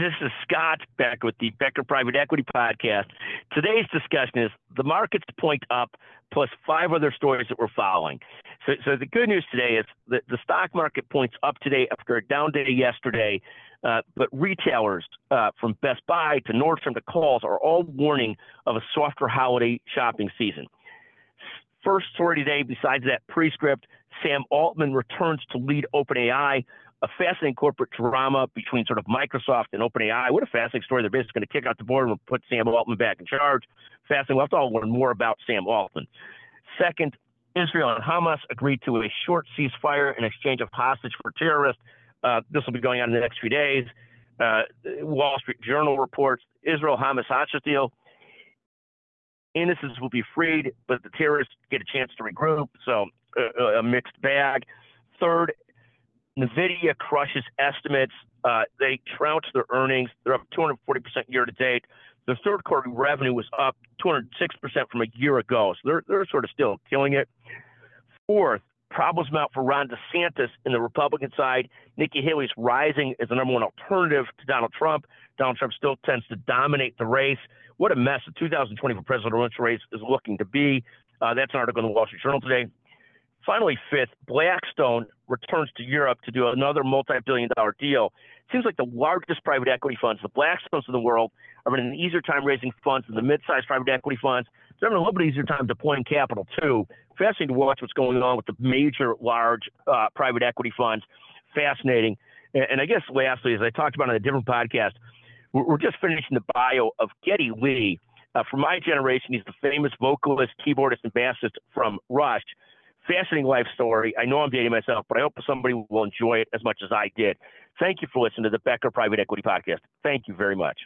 This is Scott Becker with the Becker Private Equity Podcast. Today's discussion is the markets point up plus five other stories that we're following. So, so the good news today is that the stock market points up today after a down day yesterday. Uh, but retailers uh, from Best Buy to Nordstrom to Kohl's are all warning of a softer holiday shopping season. First story today, besides that prescript, Sam Altman returns to lead OpenAI a fascinating corporate drama between sort of Microsoft and OpenAI. What a fascinating story. They're basically going to kick out the board and put Sam Altman back in charge. Fascinating. We'll have to all learn more about Sam Altman. Second, Israel and Hamas agreed to a short ceasefire in exchange of hostage for terrorists. Uh, this will be going on in the next few days. Uh, Wall Street Journal reports Israel Hamas hostage deal. Innocents will be freed, but the terrorists get a chance to regroup. So uh, a mixed bag. Third, NVIDIA crushes estimates. Uh, they trounce their earnings. They're up 240% year to date. Their third quarter revenue was up 206% from a year ago. So they're, they're sort of still killing it. Fourth, problems mount for Ron DeSantis in the Republican side. Nikki Haley's rising as the number one alternative to Donald Trump. Donald Trump still tends to dominate the race. What a mess the 2020 presidential race is looking to be. Uh, that's an article in the Wall Street Journal today. Finally, fifth, Blackstone returns to Europe to do another multi-billion dollar deal. It seems like the largest private equity funds, the Blackstones of the world, are having an easier time raising funds than the mid-sized private equity funds. They're having a little bit easier time deploying capital too. Fascinating to watch what's going on with the major large uh, private equity funds. Fascinating. And, I guess lastly, as I talked about on a different podcast, we're, we're just finishing the bio of Geddy Lee. Uh, from my generation, he's the famous vocalist, keyboardist, and bassist from Rush fascinating life story. I know I'm dating myself, but I hope somebody will enjoy it as much as I did. Thank you for listening to the Becker Private Equity Podcast. Thank you very much.